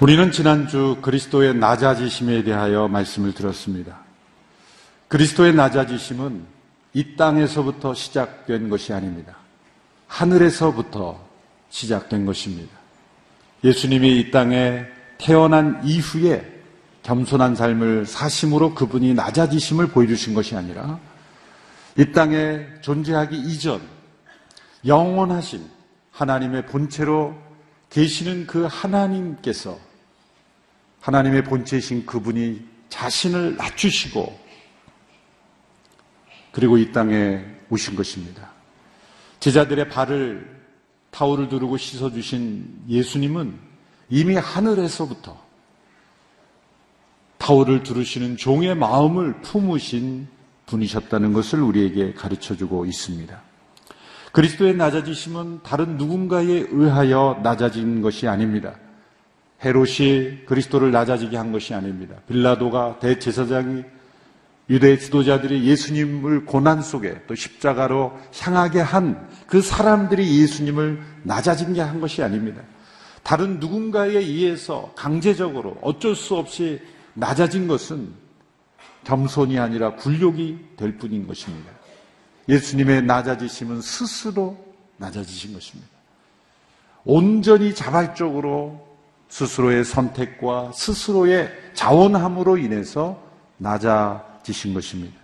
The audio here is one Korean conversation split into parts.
우리는 지난주 그리스도의 낮아지심에 대하여 말씀을 들었습니다. 그리스도의 낮아지심은 이 땅에서부터 시작된 것이 아닙니다. 하늘에서부터 시작된 것입니다. 예수님이 이 땅에 태어난 이후에 겸손한 삶을 사심으로 그분이 낮아지심을 보여주신 것이 아니라 이 땅에 존재하기 이전 영원하신 하나님의 본체로 계시는 그 하나님께서 하나님의 본체이신 그분이 자신을 낮추시고 그리고 이 땅에 오신 것입니다. 제자들의 발을 타올을 두르고 씻어주신 예수님은 이미 하늘에서부터 타올을 두르시는 종의 마음을 품으신 분이셨다는 것을 우리에게 가르쳐 주고 있습니다. 그리스도의 낮아지심은 다른 누군가에 의하여 낮아진 것이 아닙니다. 헤롯이 그리스도를 낮아지게 한 것이 아닙니다. 빌라도가 대제사장이 유대 지도자들이 예수님을 고난 속에 또 십자가로 향하게 한 그 사람들이 예수님을 낮아지게 한 것이 아닙니다. 다른 누군가에 의해서 강제적으로 어쩔 수 없이 낮아진 것은 겸손이 아니라 굴욕이 될 뿐인 것입니다. 예수님의 낮아지심은 스스로 낮아지신 것입니다. 온전히 자발적으로 스스로의 선택과 스스로의 자원함으로 인해서 낮아지신 것입니다.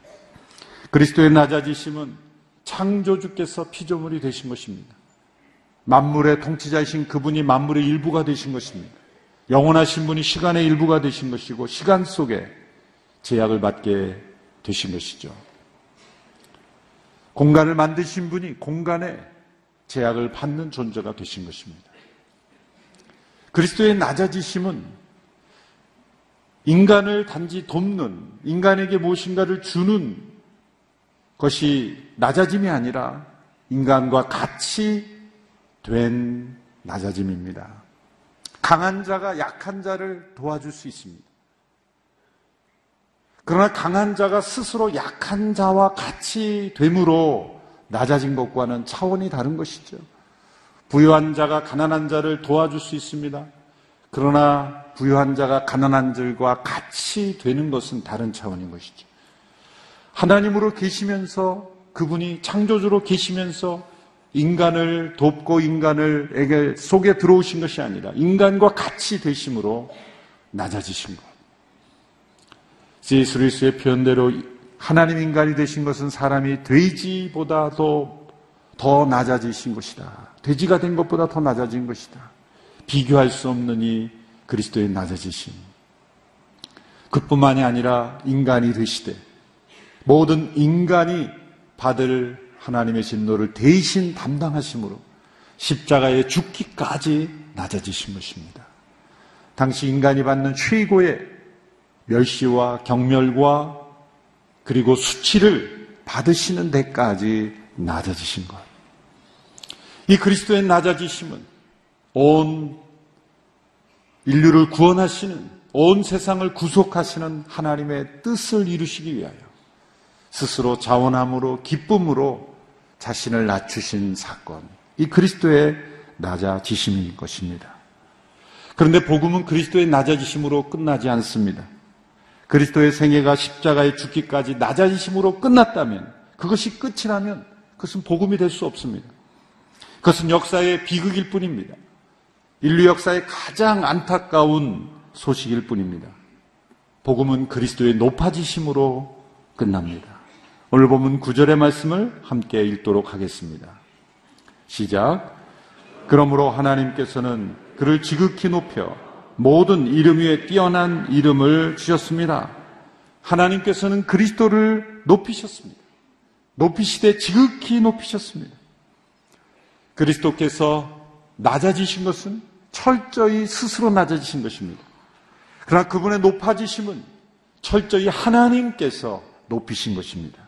그리스도의 낮아지심은 창조주께서 피조물이 되신 것입니다. 만물의 통치자이신 그분이 만물의 일부가 되신 것입니다. 영원하신 분이 시간의 일부가 되신 것이고 시간 속에 제약을 받게 되신 것이죠. 공간을 만드신 분이 공간에 제약을 받는 존재가 되신 것입니다. 그리스도의 낮아지심은 인간을 단지 돕는, 인간에게 무엇인가를 주는 것이 낮아짐이 아니라 인간과 같이 된 낮아짐입니다. 강한 자가 약한 자를 도와줄 수 있습니다. 그러나 강한 자가 스스로 약한 자와 같이 됨으로 낮아진 것과는 차원이 다른 것이죠. 부유한 자가 가난한 자를 도와줄 수 있습니다. 그러나 부유한 자가 가난한 자들과 같이 되는 것은 다른 차원인 것이죠. 하나님으로 계시면서 그분이 창조주로 계시면서 인간을 돕고 인간을 에게 속에 들어오신 것이 아니라 인간과 같이 되심으로 낮아지신 것. 제이스리스의 표현대로 하나님 인간이 되신 것은 사람이 돼지보다도 더 낮아지신 것이다. 돼지가 된 것보다 더 낮아진 것이다. 비교할 수 없는 이 그리스도의 낮아지심. 그뿐만이 아니라 인간이 되시되 모든 인간이 받을 하나님의 진노를 대신 담당하심으로 십자가에 죽기까지 낮아지신 것입니다. 당시 인간이 받는 최고의 멸시와 경멸과 그리고 수치를 받으시는 데까지 낮아지신 것. 이 그리스도의 낮아지심은 온 인류를 구원하시는 온 세상을 구속하시는 하나님의 뜻을 이루시기 위하여 스스로 자원함으로 기쁨으로 자신을 낮추신 사건. 이 그리스도의 낮아지심인 것입니다. 그런데 복음은 그리스도의 낮아지심으로 끝나지 않습니다. 그리스도의 생애가 십자가에 죽기까지 낮아지심으로 끝났다면 그것이 끝이라면 그것은 복음이 될 수 없습니다. 그것은 역사의 비극일 뿐입니다. 인류 역사의 가장 안타까운 소식일 뿐입니다. 복음은 그리스도의 높아지심으로 끝납니다. 오늘 보면 구절의 말씀을 함께 읽도록 하겠습니다. 시작. 그러므로 하나님께서는 그를 지극히 높여 모든 이름 위에 뛰어난 이름을 주셨습니다. 하나님께서는 그리스도를 높이셨습니다. 높이시되 지극히 높이셨습니다. 그리스도께서 낮아지신 것은 철저히 스스로 낮아지신 것입니다. 그러나 그분의 높아지심은 철저히 하나님께서 높이신 것입니다.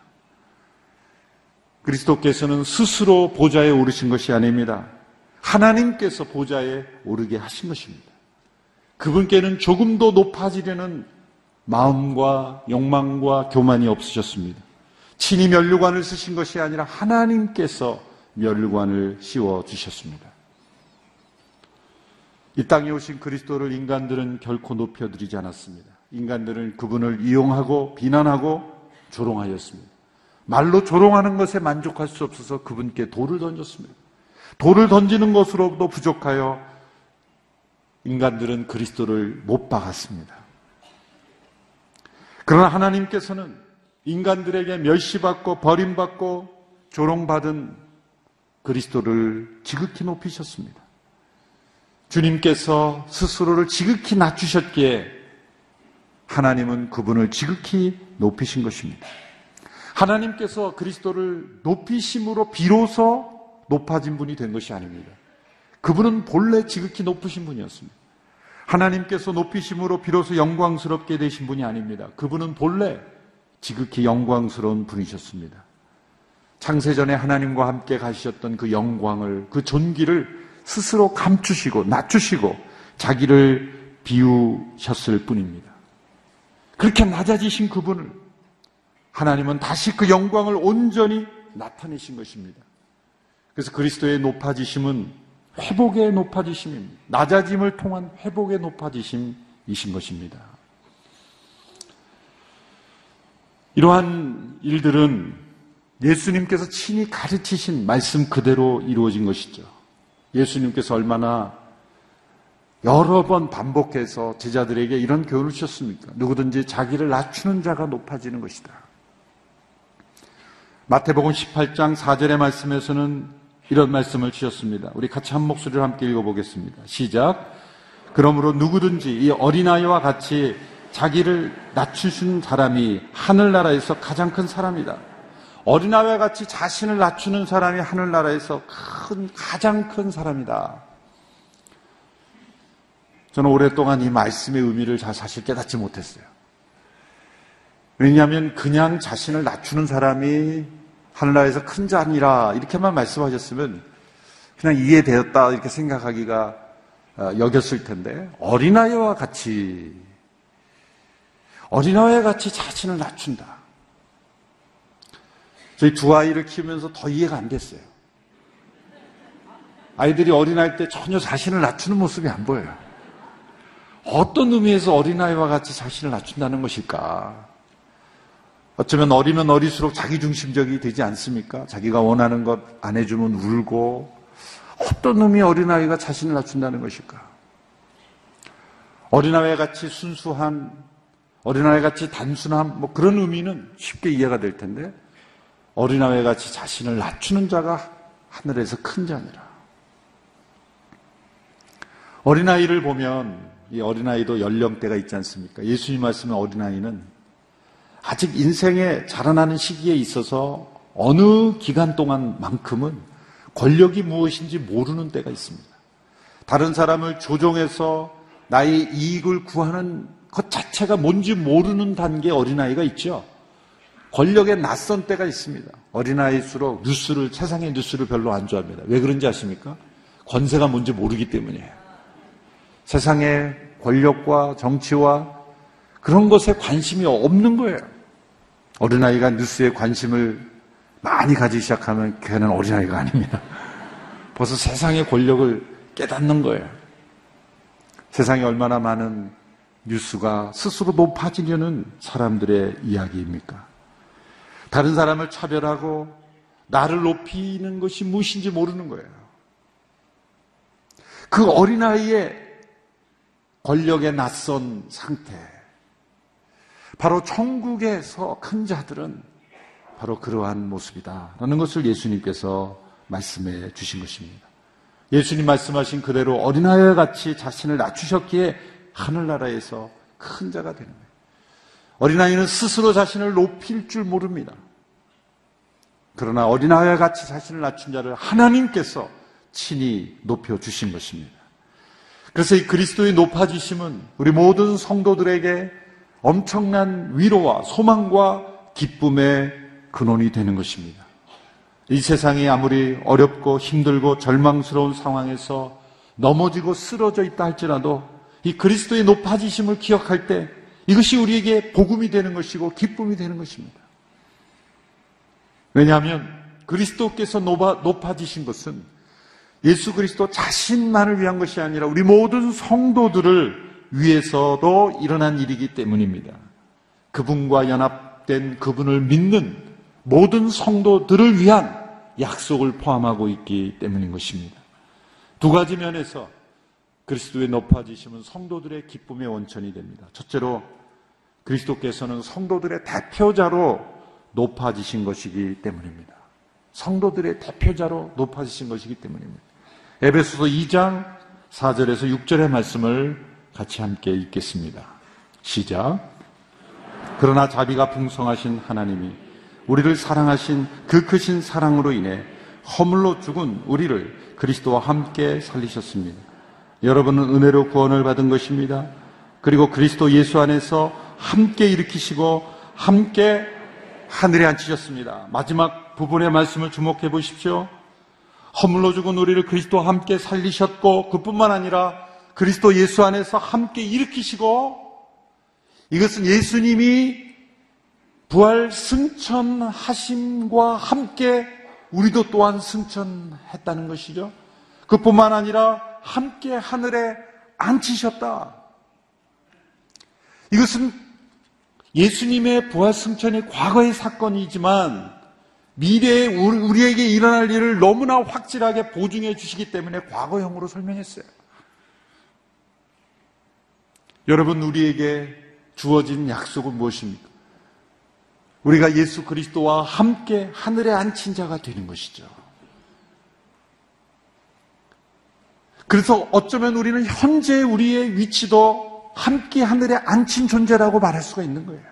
그리스도께서는 스스로 보좌에 오르신 것이 아닙니다. 하나님께서 보좌에 오르게 하신 것입니다. 그분께는 조금도 높아지려는 마음과 욕망과 교만이 없으셨습니다. 친히 면류관을 쓰신 것이 아니라 하나님께서 면류관을 씌워 주셨습니다. 이 땅에 오신 그리스도를 인간들은 결코 높여드리지 않았습니다. 인간들은 그분을 이용하고 비난하고 조롱하였습니다. 말로 조롱하는 것에 만족할 수 없어서 그분께 돌을 던졌습니다. 돌을 던지는 것으로도 부족하여 인간들은 그리스도를 못 박았습니다. 그러나 하나님께서는 인간들에게 멸시받고 버림받고 조롱받은 그리스도를 지극히 높이셨습니다. 주님께서 스스로를 지극히 낮추셨기에 하나님은 그분을 지극히 높이신 것입니다. 하나님께서 그리스도를 높이심으로 비로소 높아진 분이 된 것이 아닙니다. 그분은 본래 지극히 높으신 분이었습니다. 하나님께서 높이심으로 비로소 영광스럽게 되신 분이 아닙니다. 그분은 본래 지극히 영광스러운 분이셨습니다. 창세전에 하나님과 함께 가셨던 그 영광을, 그 존귀를 스스로 감추시고 낮추시고 자기를 비우셨을 뿐입니다. 그렇게 낮아지신 그분을 하나님은 다시 그 영광을 온전히 나타내신 것입니다. 그래서 그리스도의 높아지심은 회복의 높아지심입니다. 낮아짐을 통한 회복의 높아지심이신 것입니다. 이러한 일들은 예수님께서 친히 가르치신 말씀 그대로 이루어진 것이죠. 예수님께서 얼마나 여러 번 반복해서 제자들에게 이런 교훈을 주셨습니까? 누구든지 자기를 낮추는 자가 높아지는 것이다. 마태복음 18장 4절의 말씀에서는 이런 말씀을 주셨습니다. 우리 같이 한 목소리를 함께 읽어보겠습니다. 시작. 그러므로 누구든지 이 어린아이와 같이 자기를 낮추신 사람이 하늘나라에서 가장 큰 사람이다. 어린아이와 같이 자신을 낮추는 사람이 하늘나라에서 큰, 가장 큰 사람이다. 저는 오랫동안 이 말씀의 의미를 잘 사실 깨닫지 못했어요. 왜냐하면 그냥 자신을 낮추는 사람이 하늘나라에서 큰 자니라 이렇게만 말씀하셨으면 그냥 이해되었다 이렇게 생각하기가 어, 여겼을 텐데 어린아이와 같이 어린아이와 같이 자신을 낮춘다. 저희 두 아이를 키우면서 더 이해가 안 됐어요. 아이들이 어린아이 때 전혀 자신을 낮추는 모습이 안 보여요. 어떤 의미에서 어린아이와 같이 자신을 낮춘다는 것일까? 어쩌면 어리면 어릴수록 자기중심적이 되지 않습니까? 자기가 원하는 것 안 해주면 울고 어떤 놈이 어린아이가 자신을 낮춘다는 것일까? 어린아이 같이 순수한 어린아이 같이 단순한 뭐 그런 의미는 쉽게 이해가 될 텐데 어린아이 같이 자신을 낮추는 자가 하늘에서 큰 자니라. 어린아이를 보면 이 어린아이도 연령대가 있지 않습니까? 예수님 말씀의 어린아이는 아직 인생에 자라나는 시기에 있어서 어느 기간 동안만큼은 권력이 무엇인지 모르는 때가 있습니다. 다른 사람을 조종해서 나의 이익을 구하는 것 자체가 뭔지 모르는 단계 어린아이가 있죠. 권력에 낯선 때가 있습니다. 어린아이일수록 뉴스를, 세상의 뉴스를 별로 안 좋아합니다. 왜 그런지 아십니까? 권세가 뭔지 모르기 때문이에요. 세상의 권력과 정치와 그런 것에 관심이 없는 거예요. 어린아이가 뉴스에 관심을 많이 가지기 시작하면 걔는 어린아이가 아닙니다. 벌써 세상의 권력을 깨닫는 거예요. 세상에 얼마나 많은 뉴스가 스스로 높아지려는 사람들의 이야기입니까? 다른 사람을 차별하고 나를 높이는 것이 무엇인지 모르는 거예요. 그 어린아이의 권력에 낯선 상태, 바로 천국에서 큰 자들은 바로 그러한 모습이다 라는 것을 예수님께서 말씀해 주신 것입니다. 예수님 말씀하신 그대로 어린아이와 같이 자신을 낮추셨기에 하늘나라에서 큰 자가 되는 거예요. 어린아이는 스스로 자신을 높일 줄 모릅니다. 그러나 어린아이와 같이 자신을 낮춘 자를 하나님께서 친히 높여 주신 것입니다. 그래서 이 그리스도의 높아지심은 우리 모든 성도들에게 엄청난 위로와 소망과 기쁨의 근원이 되는 것입니다. 이 세상이 아무리 어렵고 힘들고 절망스러운 상황에서 넘어지고 쓰러져 있다 할지라도 이 그리스도의 높아지심을 기억할 때 이것이 우리에게 복음이 되는 것이고 기쁨이 되는 것입니다. 왜냐하면 그리스도께서 높아, 높아지신 것은 예수 그리스도 자신만을 위한 것이 아니라 우리 모든 성도들을 위해서도 일어난 일이기 때문입니다. 그분과 연합된 그분을 믿는 모든 성도들을 위한 약속을 포함하고 있기 때문인 것입니다. 두 가지 면에서 그리스도의 높아지심은 성도들의 기쁨의 원천이 됩니다. 첫째로 그리스도께서는 성도들의 대표자로 높아지신 것이기 때문입니다. 성도들의 대표자로 높아지신 것이기 때문입니다. 에베소서 2장 4절에서 6절의 말씀을 같이 함께 읽겠습니다. 시작. 그러나 자비가 풍성하신 하나님이 우리를 사랑하신 그 크신 사랑으로 인해 허물로 죽은 우리를 그리스도와 함께 살리셨습니다. 여러분은 은혜로 구원을 받은 것입니다. 그리고 그리스도 예수 안에서 함께 일으키시고 함께 하늘에 앉히셨습니다. 마지막 부분의 말씀을 주목해 보십시오. 허물로 죽은 우리를 그리스도와 함께 살리셨고 그뿐만 아니라 그리스도 예수 안에서 함께 일으키시고 이것은 예수님이 부활 승천하심과 함께 우리도 또한 승천했다는 것이죠. 그뿐만 아니라 함께 하늘에 앉히셨다. 이것은 예수님의 부활 승천이 과거의 사건이지만 미래에 우리에게 일어날 일을 너무나 확실하게 보증해 주시기 때문에 과거형으로 설명했어요. 여러분, 우리에게 주어진 약속은 무엇입니까? 우리가 예수 그리스도와 함께 하늘에 앉힌 자가 되는 것이죠. 그래서 어쩌면 우리는 현재 우리의 위치도 함께 하늘에 앉힌 존재라고 말할 수가 있는 거예요.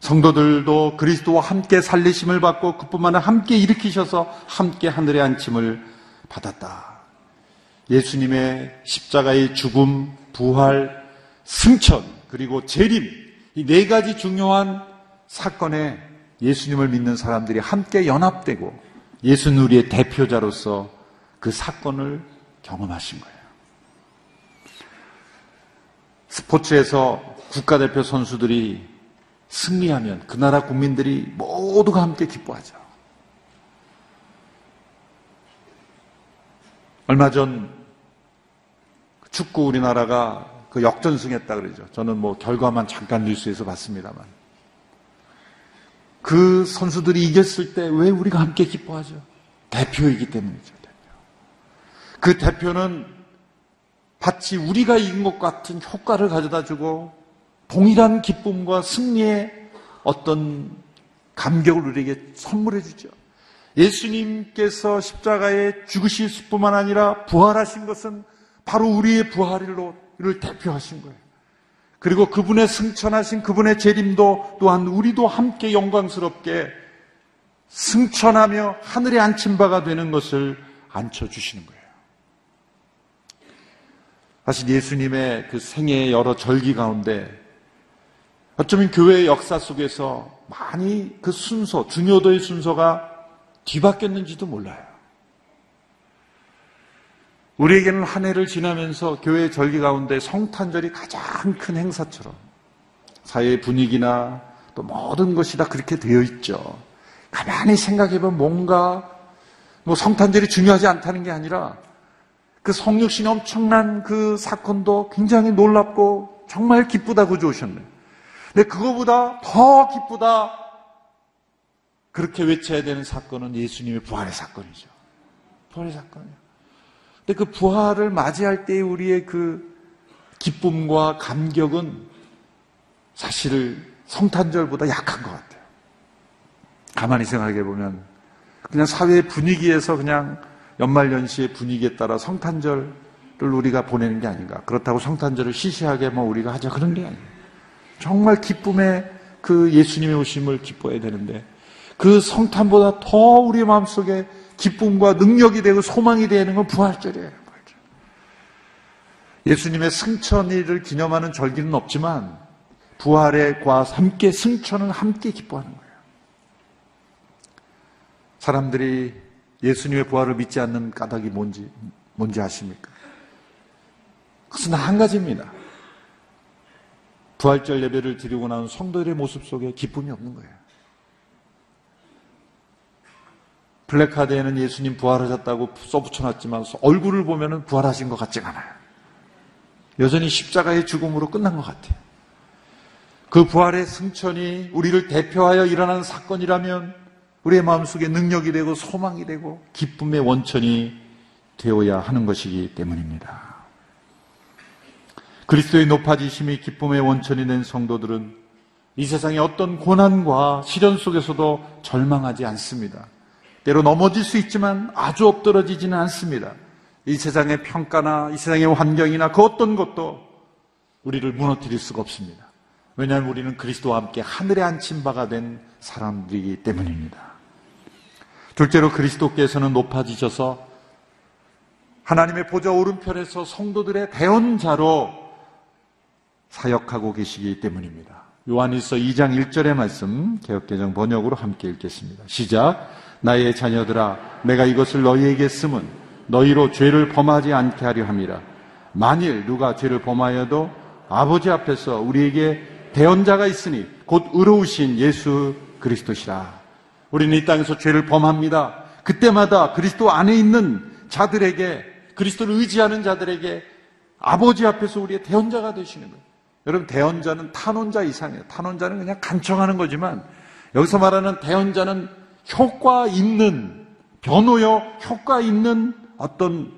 성도들도 그리스도와 함께 살리심을 받고 그뿐만 아니라 함께 일으키셔서 함께 하늘에 앉힘을 받았다. 예수님의 십자가의 죽음, 부활, 승천, 그리고 재림, 이 네 가지 중요한 사건에 예수님을 믿는 사람들이 함께 연합되고 예수는 우리의 대표자로서 그 사건을 경험하신 거예요. 스포츠에서 국가대표 선수들이 승리하면 그 나라 국민들이 모두가 함께 기뻐하죠. 얼마 전 축구 우리나라가 그 역전승했다 그러죠. 저는 뭐 결과만 잠깐 뉴스에서 봤습니다만. 그 선수들이 이겼을 때 왜 우리가 함께 기뻐하죠? 대표이기 때문이죠. 대표. 그 대표는 마치 우리가 이긴 것 같은 효과를 가져다 주고 동일한 기쁨과 승리의 어떤 감격을 우리에게 선물해 주죠. 예수님께서 십자가에 죽으실 뿐만 아니라 부활하신 것은 바로 우리의 부활을 대표하신 거예요. 그리고 그분의 승천하신 그분의 재림도 또한 우리도 함께 영광스럽게 승천하며 하늘에 앉힌 바가 되는 것을 앉혀 주시는 거예요. 사실 예수님의 그 생애의 여러 절기 가운데 어쩌면 교회의 역사 속에서 많이 그 순서, 중요도의 순서가 뒤바뀌었는지도 몰라요. 우리에게는 한 해를 지나면서 교회의 절기 가운데 성탄절이 가장 큰 행사처럼 사회의 분위기나 또 모든 것이 다 그렇게 되어 있죠. 가만히 생각해보면 뭔가 뭐 성탄절이 중요하지 않다는 게 아니라 그 성육신의 엄청난 그 사건도 굉장히 놀랍고 정말 기쁘다고 좋으셨네요. 근데 그거보다 더 기쁘다. 그렇게 외쳐야 되는 사건은 예수님의 부활의 사건이죠. 부활의 사건이에요. 근데 그 부활을 맞이할 때 우리의 그 기쁨과 감격은 사실 성탄절보다 약한 것 같아요. 가만히 생각해 보면 그냥 사회 분위기에서 그냥 연말연시의 분위기에 따라 성탄절을 우리가 보내는 게 아닌가. 그렇다고 성탄절을 시시하게 뭐 우리가 하자 그런 게 아니에요. 정말 기쁨의 그 예수님의 오심을 기뻐해야 되는데 그 성탄보다 더 우리 마음속에 기쁨과 능력이 되고 소망이 되는 건 부활절이에요. 부활절. 예수님의 승천일을 기념하는 절기는 없지만 부활과 함께 승천은 함께 기뻐하는 거예요. 사람들이 예수님의 부활을 믿지 않는 까닭이 뭔지 뭔지 아십니까? 그것은 한 가지입니다. 부활절 예배를 드리고 나온 성도들의 모습 속에 기쁨이 없는 거예요. 블랙카드에는 예수님 부활하셨다고 써붙여놨지만 얼굴을 보면 부활하신 것 같지가 않아요. 여전히 십자가의 죽음으로 끝난 것 같아요. 그 부활의 승천이 우리를 대표하여 일어난 사건이라면 우리의 마음속에 능력이 되고 소망이 되고 기쁨의 원천이 되어야 하는 것이기 때문입니다. 그리스도의 높아지심이 기쁨의 원천이 된 성도들은 이 세상의 어떤 고난과 시련 속에서도 절망하지 않습니다. 때로 넘어질 수 있지만 아주 엎드러지지는 않습니다. 이 세상의 평가나 이 세상의 환경이나 그 어떤 것도 우리를 무너뜨릴 수가 없습니다. 왜냐하면 우리는 그리스도와 함께 하늘에 앉힌 바가 된 사람들이기 때문입니다. 둘째로 그리스도께서는 높아지셔서 하나님의 보좌 오른편에서 성도들의 대언자로 사역하고 계시기 때문입니다. 요한일서 2장 1절의 말씀 개혁개정 번역으로 함께 읽겠습니다. 시작. 나의 자녀들아 내가 이것을 너희에게 쓰면 너희로 죄를 범하지 않게 하려 함이라. 만일 누가 죄를 범하여도 아버지 앞에서 우리에게 대언자가 있으니 곧 의로우신 예수 그리스도시라. 우리는 이 땅에서 죄를 범합니다. 그때마다 그리스도 안에 있는 자들에게 그리스도를 의지하는 자들에게 아버지 앞에서 우리의 대언자가 되시는 거예요. 여러분 대언자는 탄원자 이상이에요. 탄원자는 그냥 간청하는 거지만 여기서 말하는 대언자는 효과 있는 변호여 효과 있는 어떤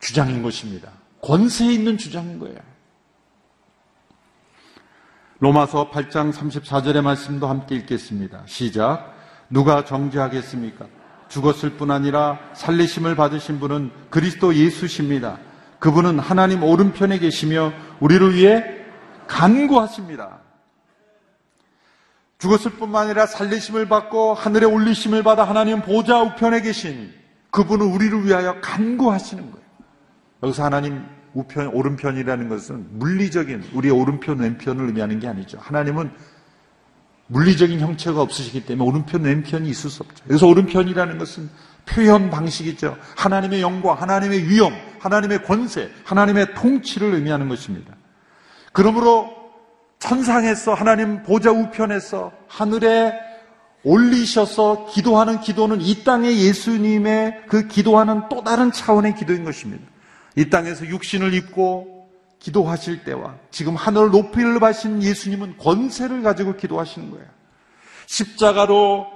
주장인 것입니다. 권세 있는 주장인 거예요. 로마서 8장 34절의 말씀도 함께 읽겠습니다. 시작. 누가 정죄하겠습니까? 죽었을 뿐 아니라 살리심을 받으신 분은 그리스도 예수십니다. 그분은 하나님 오른편에 계시며 우리를 위해 간구하십니다. 죽었을 뿐만 아니라 살리심을 받고 하늘에 올리심을 받아 하나님 보좌 우편에 계신 그분은 우리를 위하여 간구하시는 거예요. 여기서 하나님 우편, 오른편이라는 것은 물리적인 우리의 오른편, 왼편을 의미하는 게 아니죠. 하나님은 물리적인 형체가 없으시기 때문에 오른편, 왼편이 있을 수 없죠. 그래서 오른편이라는 것은 표현 방식이죠. 하나님의 영광, 하나님의 위엄, 하나님의 권세, 하나님의 통치를 의미하는 것입니다. 그러므로 천상에서 하나님 보좌 우편에서 하늘에 올리셔서 기도하는 기도는 이 땅의 예수님의 그 기도하는 또 다른 차원의 기도인 것입니다. 이 땅에서 육신을 입고 기도하실 때와 지금 하늘 높이 를 바신 예수님은 권세를 가지고 기도하시는 거예요. 십자가로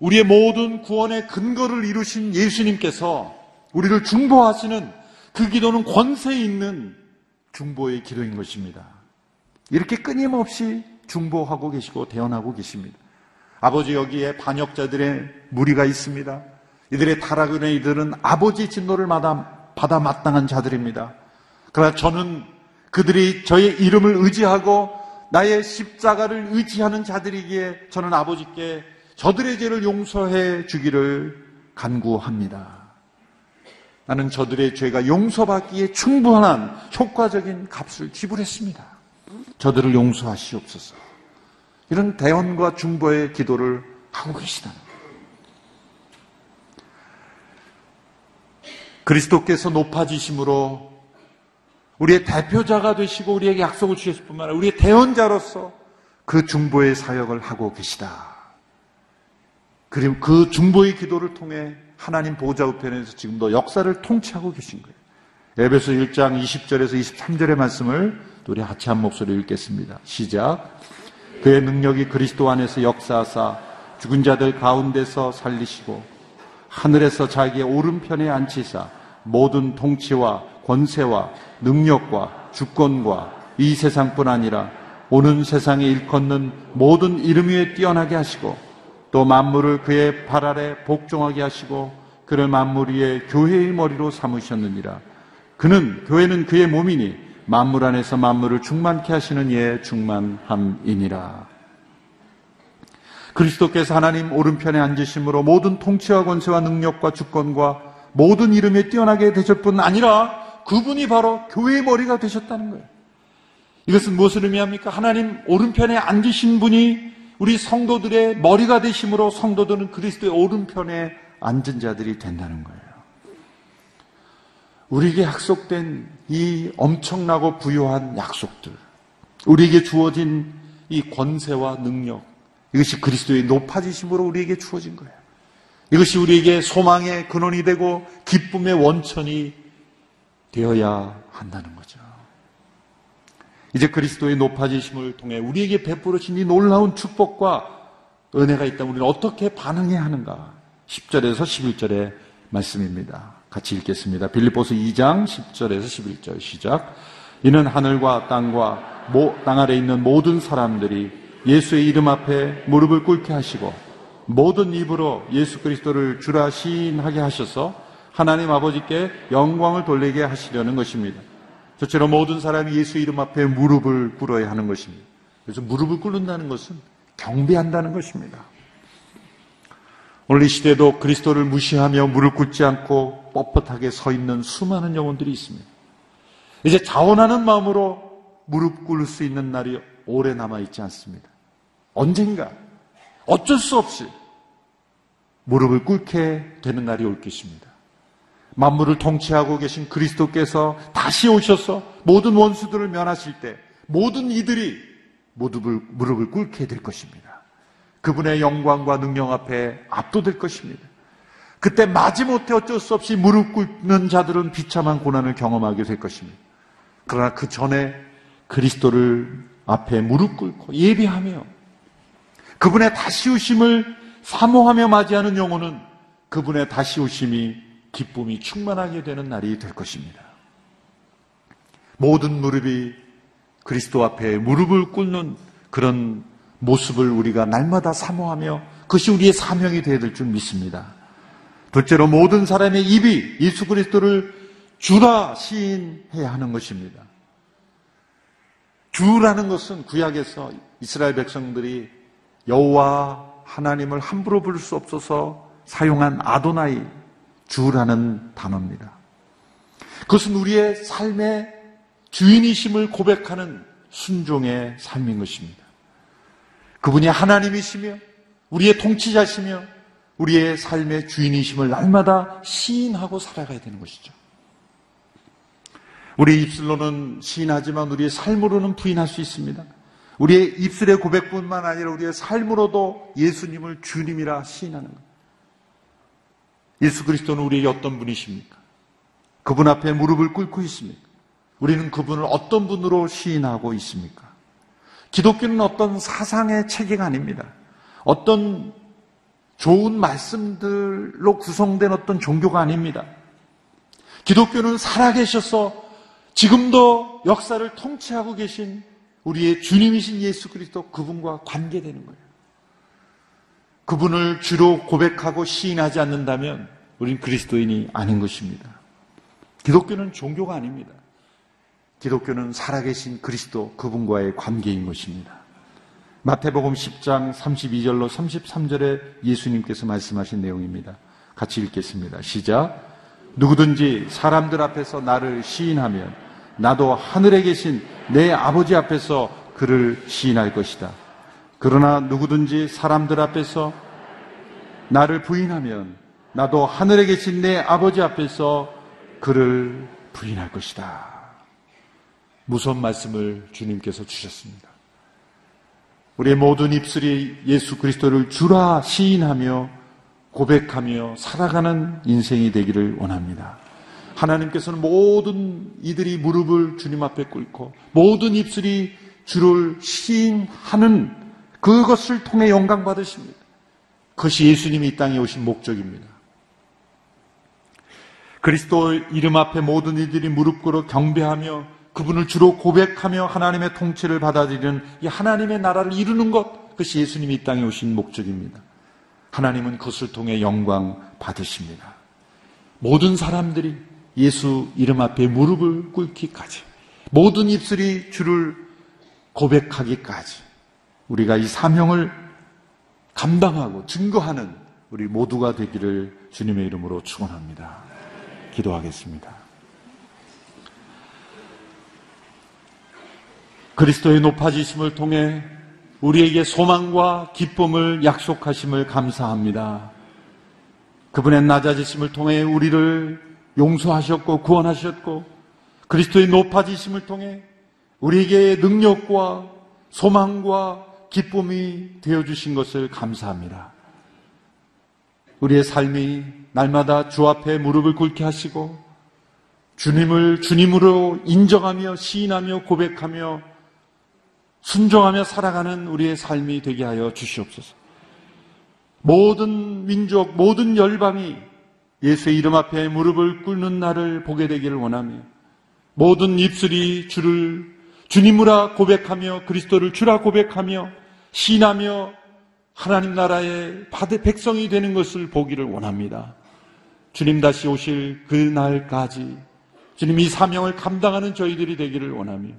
우리의 모든 구원의 근거를 이루신 예수님께서 우리를 중보하시는 그 기도는 권세 있는 중보의 기도인 것입니다. 이렇게 끊임없이 중보하고 계시고 대언하고 계십니다. 아버지 여기에 반역자들의 무리가 있습니다. 이들의 타락은의 이들은 아버지 진노를 받아 받아 마땅한 자들입니다. 그러나 저는 그들이 저의 이름을 의지하고 나의 십자가를 의지하는 자들이기에 저는 아버지께 저들의 죄를 용서해 주기를 간구합니다. 나는 저들의 죄가 용서받기에 충분한 효과적인 값을 지불했습니다. 저들을 용서하시옵소서. 이런 대언과 중보의 기도를 하고 계시다는 그리스도께서 높아지심으로 우리의 대표자가 되시고 우리에게 약속을 주셨을 뿐만 아니라 우리의 대원자로서 그 중보의 사역을 하고 계시다. 그리고 그 중보의 기도를 통해 하나님 보좌 우편에서 지금도 역사를 통치하고 계신 거예요. 에베소 1장 20절에서 23절의 말씀을 우리 같이 한 목소리로 읽겠습니다. 시작. 그의 능력이 그리스도 안에서 역사하사 죽은 자들 가운데서 살리시고 하늘에서 자기의 오른편에 앉히사 모든 통치와 권세와 능력과 주권과 이 세상뿐 아니라 오는 세상에 일컫는 모든 이름 위에 뛰어나게 하시고 또 만물을 그의 발 아래 복종하게 하시고 그를 만물 위에 교회의 머리로 삼으셨느니라. 그는 교회는 그의 몸이니 만물 안에서 만물을 충만케 하시는 이의 충만함이니라. 그리스도께서 하나님 오른편에 앉으심으로 모든 통치와 권세와 능력과 주권과 모든 이름에 뛰어나게 되실 뿐 아니라 그분이 바로 교회의 머리가 되셨다는 거예요. 이것은 무엇을 의미합니까? 하나님 오른편에 앉으신 분이 우리 성도들의 머리가 되심으로 성도들은 그리스도의 오른편에 앉은 자들이 된다는 거예요. 우리에게 약속된 이 엄청나고 부유한 약속들, 우리에게 주어진 이 권세와 능력, 이것이 그리스도의 높아지심으로 우리에게 주어진 거예요. 이것이 우리에게 소망의 근원이 되고 기쁨의 원천이 되어야 한다는 거죠. 이제 그리스도의 높아지심을 통해 우리에게 베풀어진 이 놀라운 축복과 은혜가 있다면 우리는 어떻게 반응해야 하는가? 10절에서 11절의 말씀입니다. 같이 읽겠습니다. 빌립보서 2장 10절에서 11절 시작. 이는 하늘과 땅과 땅 아래 있는 모든 사람들이 예수의 이름 앞에 무릎을 꿇게 하시고 모든 입으로 예수 그리스도를 주라 시인하게 하셔서 하나님 아버지께 영광을 돌리게 하시려는 것입니다. 저처럼 모든 사람이 예수 이름 앞에 무릎을 꿇어야 하는 것입니다. 그래서 무릎을 꿇는다는 것은 경배한다는 것입니다. 오늘 이 시대도 그리스도를 무시하며 무릎 꿇지 않고 뻣뻣하게 서 있는 수많은 영혼들이 있습니다. 이제 자원하는 마음으로 무릎 꿇을 수 있는 날이 오래 남아 있지 않습니다. 언젠가 어쩔 수 없이 무릎을 꿇게 되는 날이 올 것입니다. 만물을 통치하고 계신 그리스도께서 다시 오셔서 모든 원수들을 면하실 때 모든 이들이 무릎을, 무릎을 꿇게 될 것입니다. 그분의 영광과 능력 앞에 압도될 것입니다. 그때 마지못해 어쩔 수 없이 무릎 꿇는 자들은 비참한 고난을 경험하게 될 것입니다. 그러나 그 전에 그리스도를 앞에 무릎 꿇고 예비하며 그분의 다시 오심을 사모하며 맞이하는 영혼은 그분의 다시 오심이 기쁨이 충만하게 되는 날이 될 것입니다. 모든 무릎이 그리스도 앞에 무릎을 꿇는 그런 모습을 우리가 날마다 사모하며 그것이 우리의 사명이 되어야 될 줄 믿습니다. 둘째로 모든 사람의 입이 예수 그리스도를 주라 시인해야 하는 것입니다. 주라는 것은 구약에서 이스라엘 백성들이 여호와 하나님을 함부로 부를 수 없어서 사용한 아도나이 주라는 단어입니다. 그것은 우리의 삶의 주인이심을 고백하는 순종의 삶인 것입니다. 그분이 하나님이시며 우리의 통치자시며 우리의 삶의 주인이심을 날마다 시인하고 살아가야 되는 것이죠. 우리 입술로는 시인하지만 우리의 삶으로는 부인할 수 있습니다. 우리의 입술의 고백뿐만 아니라 우리의 삶으로도 예수님을 주님이라 시인하는 것. 예수 그리스도는 우리에게 어떤 분이십니까? 그분 앞에 무릎을 꿇고 있습니까? 우리는 그분을 어떤 분으로 시인하고 있습니까? 기독교는 어떤 사상의 체계가 아닙니다. 어떤 좋은 말씀들로 구성된 어떤 종교가 아닙니다. 기독교는 살아계셔서 지금도 역사를 통치하고 계신 우리의 주님이신 예수 그리스도 그분과 관계되는 거예요. 그분을 주로 고백하고 시인하지 않는다면 우린 그리스도인이 아닌 것입니다. 기독교는 종교가 아닙니다. 기독교는 살아계신 그리스도 그분과의 관계인 것입니다. 마태복음 10장 32절로 33절에 예수님께서 말씀하신 내용입니다. 같이 읽겠습니다. 시작. 누구든지 사람들 앞에서 나를 시인하면 나도 하늘에 계신 내 아버지 앞에서 그를 시인할 것이다. 그러나 누구든지 사람들 앞에서 나를 부인하면 나도 하늘에 계신 내 아버지 앞에서 그를 부인할 것이다. 무서운 말씀을 주님께서 주셨습니다. 우리의 모든 입술이 예수 그리스도를 주라 시인하며 고백하며 살아가는 인생이 되기를 원합니다. 하나님께서는 모든 이들이 무릎을 주님 앞에 꿇고 모든 입술이 주를 시인하는 그것을 통해 영광 받으십니다. 그것이 예수님이 이 땅에 오신 목적입니다. 그리스도 이름 앞에 모든 이들이 무릎 꿇어 경배하며 그분을 주로 고백하며 하나님의 통치를 받아들이는 이 하나님의 나라를 이루는 것, 그것이 예수님이 이 땅에 오신 목적입니다. 하나님은 그것을 통해 영광 받으십니다. 모든 사람들이 예수 이름 앞에 무릎을 꿇기까지, 모든 입술이 주를 고백하기까지, 우리가 이 사명을 감당하고 증거하는 우리 모두가 되기를 주님의 이름으로 축원합니다. 기도하겠습니다. 그리스도의 높아지심을 통해 우리에게 소망과 기쁨을 약속하심을 감사합니다. 그분의 낮아지심을 통해 우리를 용서하셨고 구원하셨고 그리스도의 높아지심을 통해 우리에게 능력과 소망과 기쁨이 되어주신 것을 감사합니다. 우리의 삶이 날마다 주 앞에 무릎을 꿇게 하시고 주님을 주님으로 인정하며 시인하며 고백하며 순종하며 살아가는 우리의 삶이 되게 하여 주시옵소서. 모든 민족, 모든 열방이 예수의 이름 앞에 무릎을 꿇는 날을 보게 되기를 원하며 모든 입술이 주를 주님으라 고백하며 그리스도를 주라 고백하며 신하며 하나님 나라의 받의 백성이 되는 것을 보기를 원합니다. 주님 다시 오실 그 날까지 주님 이 사명을 감당하는 저희들이 되기를 원하며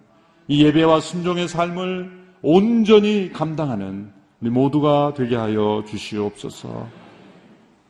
이 예배와 순종의 삶을 온전히 감당하는 우리 모두가 되게 하여 주시옵소서.